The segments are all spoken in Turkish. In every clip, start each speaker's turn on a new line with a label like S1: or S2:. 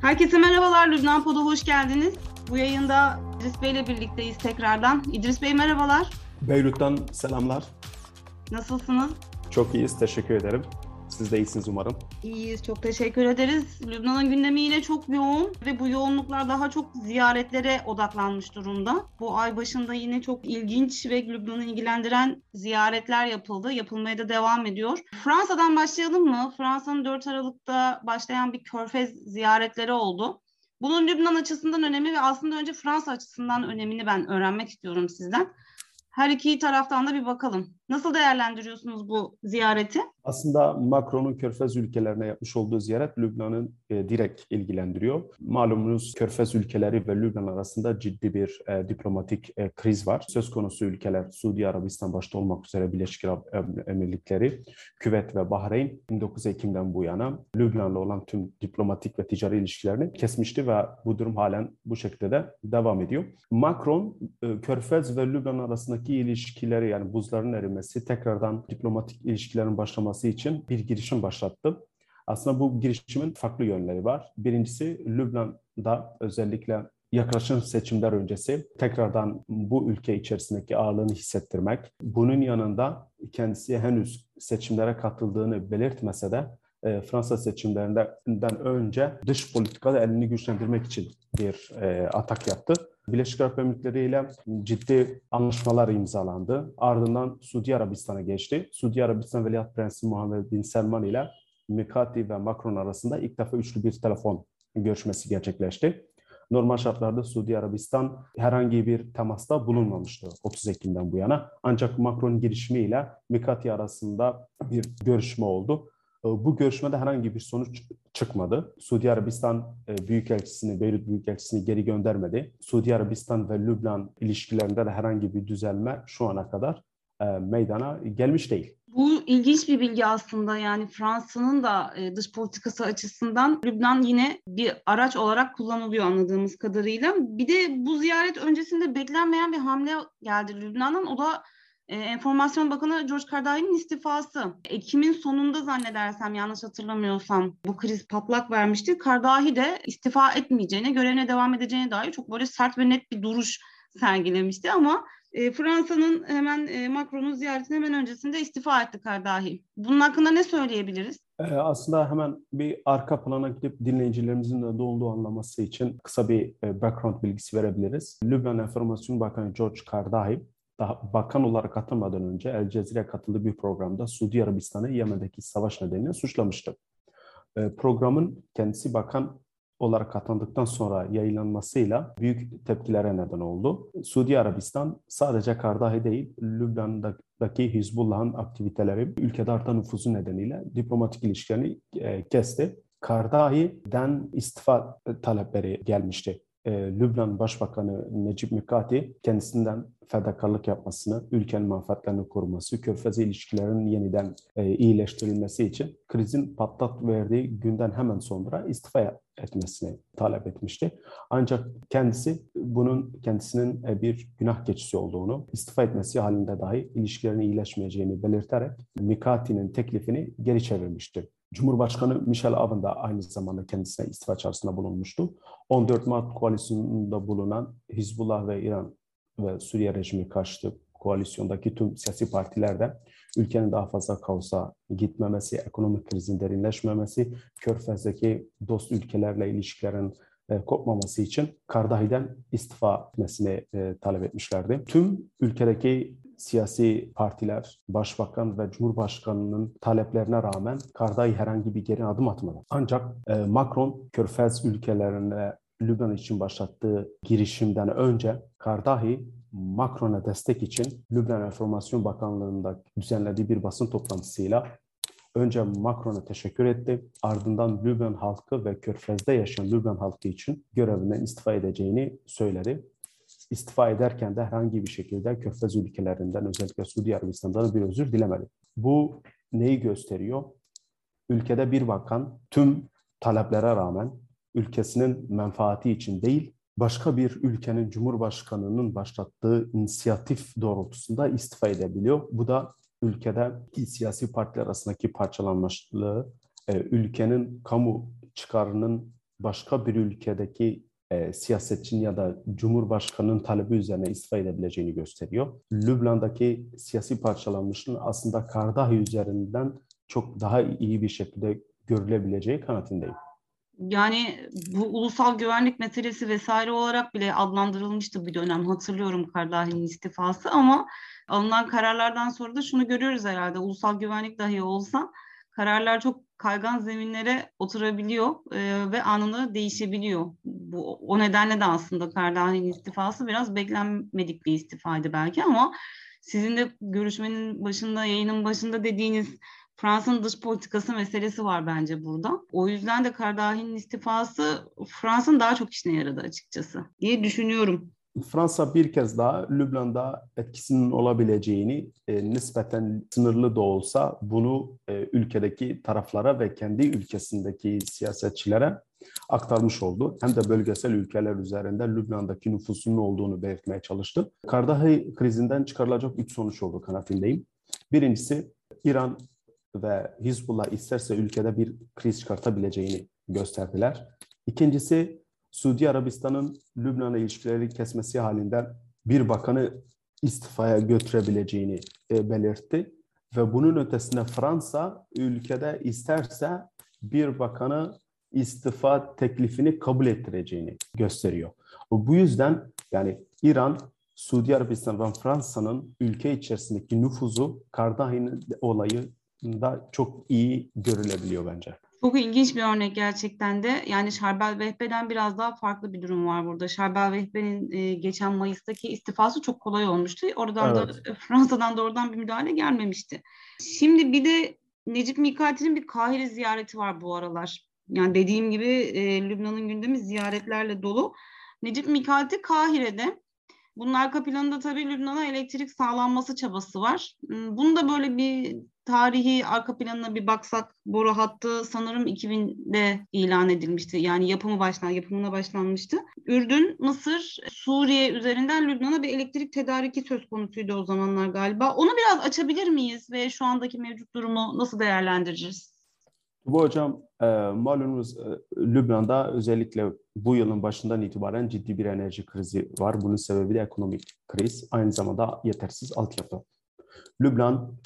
S1: Herkese merhabalar, Lübnan Pod'a hoş geldiniz. Bu yayında İdris Bey ile birlikteyiz tekrardan. İdris Bey merhabalar.
S2: Beyrut'tan selamlar.
S1: Nasılsınız?
S2: Çok iyiyiz, teşekkür ederim. Siz de iyisiniz umarım.
S1: İyiyiz, çok teşekkür ederiz. Lübnan'ın gündemi yine çok yoğun ve bu yoğunluklar daha çok ziyaretlere odaklanmış durumda. Bu ay başında yine çok ilginç ve Lübnan'ı ilgilendiren ziyaretler yapıldı. Yapılmaya da devam ediyor. Fransa'dan başlayalım mı? Fransa'nın 4 Aralık'ta başlayan bir körfez ziyaretleri oldu. Bunun Lübnan açısından önemi ve aslında önce Fransa açısından önemini ben öğrenmek istiyorum sizden. Her iki taraftan da bir bakalım. Nasıl değerlendiriyorsunuz bu ziyareti?
S2: Aslında Macron'un Körfez ülkelerine yapmış olduğu ziyaret Lübnan'ın e, direkt ilgilendiriyor. Malumunuz Körfez ülkeleri ve Lübnan arasında ciddi bir e, diplomatik e, kriz var. Söz konusu ülkeler Suudi Arabistan başta olmak üzere Birleşik Arap Emirlikleri, Küvet ve Bahreyn 29 Ekim'den bu yana Lübnan'la olan tüm diplomatik ve ticari ilişkilerini kesmişti ve bu durum halen bu şekilde de devam ediyor. Macron e, Körfez ve Lübnan arasındaki ilişkileri yani buzların erimesi, tekrardan diplomatik ilişkilerin başlaması için bir girişim başlattı. Aslında bu girişimin farklı yönleri var. Birincisi Lübnan'da özellikle yaklaşan seçimler öncesi tekrardan bu ülke içerisindeki ağırlığını hissettirmek. Bunun yanında kendisi henüz seçimlere katıldığını belirtmese de e, Fransa seçimlerinden önce dış politikada elini güçlendirmek için bir e, atak yaptı. Birleşik Arap Emirlikleri ile ciddi anlaşmalar imzalandı. Ardından Suudi Arabistan'a geçti. Suudi Arabistan Veliaht Prensi Muhammed Bin Selman ile Mikati ve Macron arasında ilk defa üçlü bir telefon görüşmesi gerçekleşti. Normal şartlarda Suudi Arabistan herhangi bir temasta bulunmamıştı 30 Ekim'den bu yana. Ancak Macron girişimiyle Mikati arasında bir görüşme oldu. Ee, bu görüşmede herhangi bir sonuç çıkmadı. Suudi Arabistan e, Büyükelçisini, Beyrut Büyükelçisini geri göndermedi. Suudi Arabistan ve Lübnan ilişkilerinde de herhangi bir düzelme şu ana kadar e, meydana gelmiş değil.
S1: Bu ilginç bir bilgi aslında yani Fransa'nın da e, dış politikası açısından Lübnan yine bir araç olarak kullanılıyor anladığımız kadarıyla. Bir de bu ziyaret öncesinde beklenmeyen bir hamle geldi Lübnan'dan. O da e, Enformasyon Bakanı George Kardahi'nin istifası. Ekim'in sonunda zannedersem yanlış hatırlamıyorsam bu kriz patlak vermişti. Kardahi de istifa etmeyeceğine, görevine devam edeceğine dair çok böyle sert ve net bir duruş sergilemişti ama e, Fransa'nın hemen e, Macron'un ziyaretinin hemen öncesinde istifa etti Kardahi. Bunun hakkında ne söyleyebiliriz?
S2: E, aslında hemen bir arka plana gidip dinleyicilerimizin de doğduğu anlaması için kısa bir e, background bilgisi verebiliriz. Lübnan Enformasyon Bakanı George Kardahi daha bakan olarak atamadan önce El Cezire katıldığı bir programda Suudi Arabistan'ı Yemen'deki savaş nedeniyle suçlamıştı. E, programın kendisi bakan olarak atandıktan sonra yayınlanmasıyla büyük tepkilere neden oldu. Suudi Arabistan sadece Kardahi değil, Lübnan'daki Hizbullah'ın aktiviteleri ülkede artan nüfusu nedeniyle diplomatik ilişkilerini e, kesti. Kardahi'den istifa talepleri gelmişti e, Lübnan Başbakanı Necip Mikati kendisinden fedakarlık yapmasını, ülkenin manfaatlerini koruması, körfez ilişkilerinin yeniden e, iyileştirilmesi için krizin patlat verdiği günden hemen sonra istifa etmesini talep etmişti. Ancak kendisi bunun kendisinin e, bir günah keçisi olduğunu, istifa etmesi halinde dahi ilişkilerin iyileşmeyeceğini belirterek Mikati'nin teklifini geri çevirmişti. Cumhurbaşkanı Michel Aoun da aynı zamanda kendisine istifa çağrısında bulunmuştu. 14 Mart koalisyonunda bulunan Hizbullah ve İran ve Suriye rejimi karşıtı koalisyondaki tüm siyasi partiler de ülkenin daha fazla kaosa gitmemesi, ekonomik krizin derinleşmemesi, Körfez'deki dost ülkelerle ilişkilerin e, kopmaması için Kardahi'den istifa etmesini e, talep etmişlerdi. Tüm ülkedeki siyasi partiler, başbakan ve cumhurbaşkanının taleplerine rağmen Karday herhangi bir geri adım atmadı. Ancak e, Macron, Körfez ülkelerine Lübnan için başlattığı girişimden önce Kardahi Macron'a destek için Lübnan Enformasyon Bakanlığı'nda düzenlediği bir basın toplantısıyla önce Macron'a teşekkür etti. Ardından Lübnan halkı ve Körfez'de yaşayan Lübnan halkı için görevinden istifa edeceğini söyledi istifa ederken de herhangi bir şekilde Körfez ülkelerinden özellikle Suudi Arabistan'dan bir özür dilemedi. Bu neyi gösteriyor? Ülkede bir bakan tüm taleplere rağmen ülkesinin menfaati için değil, başka bir ülkenin cumhurbaşkanının başlattığı inisiyatif doğrultusunda istifa edebiliyor. Bu da ülkede siyasi partiler arasındaki parçalanmışlığı, e, ülkenin kamu çıkarının başka bir ülkedeki e, siyasetçinin ya da Cumhurbaşkanı'nın talebi üzerine istifa edebileceğini gösteriyor. Lübnan'daki siyasi parçalanmışlığın aslında Kardahi üzerinden çok daha iyi bir şekilde görülebileceği kanaatindeyim.
S1: Yani bu ulusal güvenlik meselesi vesaire olarak bile adlandırılmıştı bir dönem hatırlıyorum Kardahi'nin istifası ama alınan kararlardan sonra da şunu görüyoruz herhalde ulusal güvenlik dahi olsa kararlar çok kaygan zeminlere oturabiliyor e, ve anında değişebiliyor. Bu o nedenle de aslında Kardahi'nin istifası biraz beklenmedik bir istifaydı belki ama sizin de görüşmenin başında, yayının başında dediğiniz Fransa'nın dış politikası meselesi var bence burada. O yüzden de Kardahi'nin istifası Fransa'nın daha çok işine yaradı açıkçası diye düşünüyorum.
S2: Fransa bir kez daha Lübnan'da etkisinin olabileceğini e, nispeten sınırlı da olsa bunu e, ülkedeki taraflara ve kendi ülkesindeki siyasetçilere aktarmış oldu. Hem de bölgesel ülkeler üzerinde Lübnan'daki nüfusunun olduğunu belirtmeye çalıştı. Kardahi krizinden çıkarılacak üç sonuç oldu kanaatindeyim. Birincisi İran ve Hizbullah isterse ülkede bir kriz çıkartabileceğini gösterdiler. İkincisi Suudi Arabistan'ın Lübnan'a ilişkileri kesmesi halinde bir bakanı istifaya götürebileceğini e, belirtti. Ve bunun ötesinde Fransa ülkede isterse bir bakanı istifa teklifini kabul ettireceğini gösteriyor. Bu yüzden yani İran, Suudi Arabistan ve Fransa'nın ülke içerisindeki nüfuzu Kardahi'nin olayında çok iyi görülebiliyor bence.
S1: Çok ilginç bir örnek gerçekten de. Yani Şarbel Vehbe'den biraz daha farklı bir durum var burada. Şarbel Vehbe'nin e, geçen Mayıs'taki istifası çok kolay olmuştu. Oradan evet. da Fransa'dan doğrudan bir müdahale gelmemişti. Şimdi bir de Necip Mikati'nin bir Kahire ziyareti var bu aralar. Yani dediğim gibi e, Lübnan'ın gündemi ziyaretlerle dolu. Necip Mikati Kahire'de. Bunun arka planında tabii Lübnan'a elektrik sağlanması çabası var. Bunu da böyle bir tarihi arka planına bir baksak boru hattı sanırım 2000'de ilan edilmişti. Yani yapımı başlan yapımına başlanmıştı. Ürdün, Mısır, Suriye üzerinden Lübnan'a bir elektrik tedariki söz konusuydu o zamanlar galiba. Onu biraz açabilir miyiz ve şu andaki mevcut durumu nasıl değerlendireceğiz?
S2: Bu hocam e, malumunuz e, Lübnan'da özellikle bu yılın başından itibaren ciddi bir enerji krizi var. Bunun sebebi de ekonomik kriz. Aynı zamanda yetersiz altyapı. Lübnan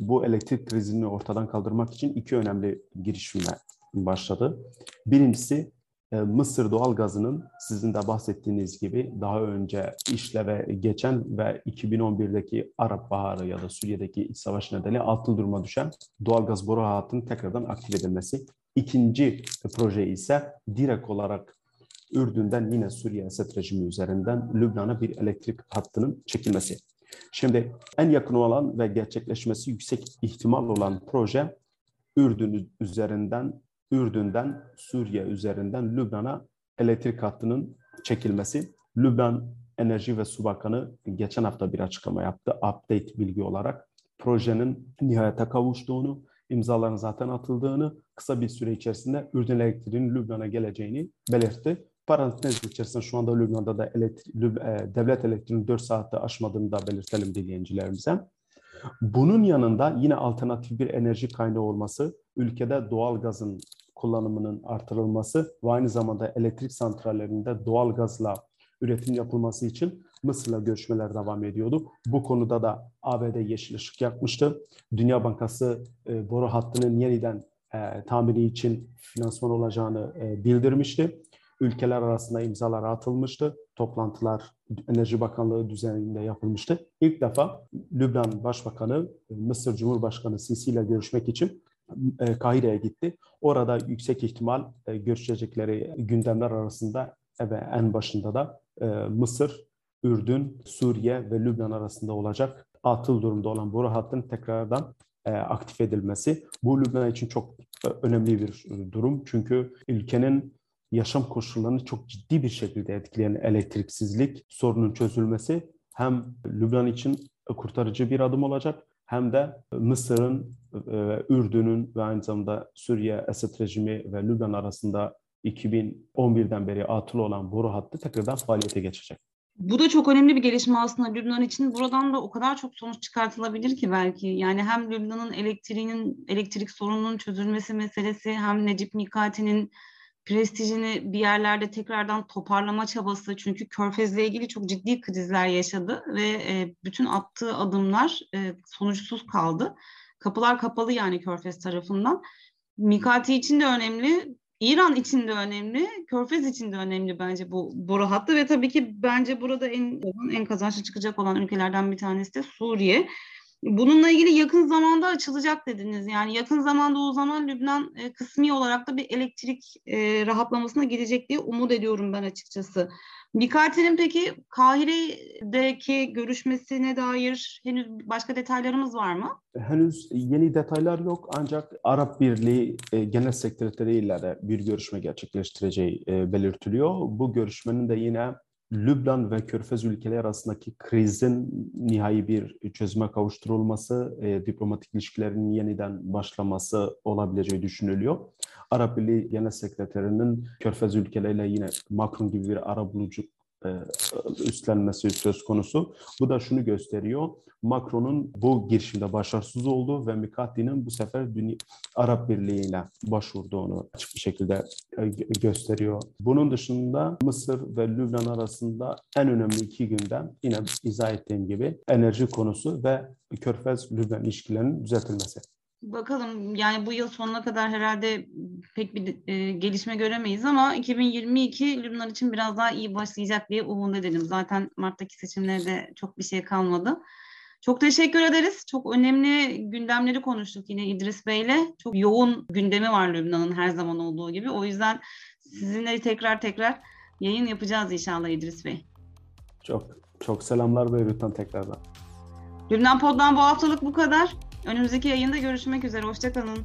S2: bu elektrik krizini ortadan kaldırmak için iki önemli girişimle başladı. Birincisi e, Mısır doğal gazının sizin de bahsettiğiniz gibi daha önce işleve geçen ve 2011'deki Arap Baharı ya da Suriye'deki iç savaş nedeniyle atıl duruma düşen doğal gaz boru hattının tekrardan aktif edilmesi. İkinci proje ise direkt olarak Ürdün'den yine Suriye Esed rejimi üzerinden Lübnan'a bir elektrik hattının çekilmesi. Şimdi en yakın olan ve gerçekleşmesi yüksek ihtimal olan proje Ürdün üzerinden, Ürdün'den Suriye üzerinden Lübnan'a elektrik hattının çekilmesi. Lübnan Enerji ve Su Bakanı geçen hafta bir açıklama yaptı. Update bilgi olarak projenin nihayete kavuştuğunu, imzaların zaten atıldığını, kısa bir süre içerisinde Ürdün elektriğinin Lübnan'a geleceğini belirtti. Parantez içerisinde şu anda Lübnan'da da elektri, e, devlet elektriğinin 4 saatte aşmadığını da belirtelim dinleyicilerimize. Bunun yanında yine alternatif bir enerji kaynağı olması, ülkede doğal gazın kullanımının artırılması ve aynı zamanda elektrik santrallerinde doğal gazla üretim yapılması için Mısır'la görüşmeler devam ediyordu. Bu konuda da ABD yeşil ışık yakmıştı. Dünya Bankası e, boru hattının yeniden e, tamiri için finansman olacağını e, bildirmişti ülkeler arasında imzalar atılmıştı. Toplantılar Enerji Bakanlığı düzeninde yapılmıştı. İlk defa Lübnan Başbakanı Mısır Cumhurbaşkanı Sisi ile görüşmek için e, Kahire'ye gitti. Orada yüksek ihtimal e, görüşecekleri gündemler arasında ve en başında da e, Mısır, Ürdün, Suriye ve Lübnan arasında olacak atıl durumda olan boru hattının tekrardan aktif edilmesi. Bu Lübnan için çok önemli bir durum. Çünkü ülkenin yaşam koşullarını çok ciddi bir şekilde etkileyen elektriksizlik sorunun çözülmesi hem Lübnan için kurtarıcı bir adım olacak hem de Mısır'ın, e, Ürdün'ün ve aynı zamanda Suriye Esed rejimi ve Lübnan arasında 2011'den beri atıl olan boru hattı tekrardan faaliyete geçecek.
S1: Bu da çok önemli bir gelişme aslında Lübnan için. Buradan da o kadar çok sonuç çıkartılabilir ki belki. Yani hem Lübnan'ın elektriğinin, elektrik sorununun çözülmesi meselesi hem Necip Mikati'nin prestijini bir yerlerde tekrardan toparlama çabası çünkü Körfez'le ilgili çok ciddi krizler yaşadı ve e, bütün attığı adımlar e, sonuçsuz kaldı. Kapılar kapalı yani Körfez tarafından. Mikati için de önemli, İran için de önemli, Körfez için de önemli bence bu boru hattı ve tabii ki bence burada en en kazançlı çıkacak olan ülkelerden bir tanesi de Suriye. Bununla ilgili yakın zamanda açılacak dediniz. Yani yakın zamanda o zaman Lübnan e, kısmi olarak da bir elektrik e, rahatlamasına gidecek diye umut ediyorum ben açıkçası. Mikati'nin peki Kahire'deki görüşmesine dair henüz başka detaylarımız var mı?
S2: Henüz yeni detaylar yok ancak Arap Birliği e, Genel Sekreteri ile de bir görüşme gerçekleştireceği e, belirtiliyor. Bu görüşmenin de yine Lübnan ve Körfez ülkeleri arasındaki krizin nihai bir çözüme kavuşturulması, e, diplomatik ilişkilerin yeniden başlaması olabileceği düşünülüyor. Arap Birliği Genel Sekreterinin Körfez ülkeleriyle yine Macron gibi bir ara bulucu üstlenmesi söz konusu. Bu da şunu gösteriyor. Macron'un bu girişimde başarısız olduğu ve Mikati'nin bu sefer Dünya Arap Birliği'ne başvurduğunu açık bir şekilde e, gösteriyor. Bunun dışında Mısır ve Lübnan arasında en önemli iki gündem yine izah ettiğim gibi enerji konusu ve Körfez-Lübnan ilişkilerinin düzeltilmesi.
S1: Bakalım yani bu yıl sonuna kadar herhalde pek bir e, gelişme göremeyiz ama 2022 Lübnan için biraz daha iyi başlayacak diye umut edelim. Zaten Mart'taki seçimlerde çok bir şey kalmadı. Çok teşekkür ederiz. Çok önemli gündemleri konuştuk yine İdris Bey'le. Çok yoğun gündemi var Lübnan'ın her zaman olduğu gibi. O yüzden sizinle tekrar tekrar yayın yapacağız inşallah İdris Bey.
S2: Çok çok selamlar Beyrut'tan tekrardan.
S1: Lübnan Pod'dan bu haftalık bu kadar. Önümüzdeki yayında görüşmek üzere. Hoşçakalın.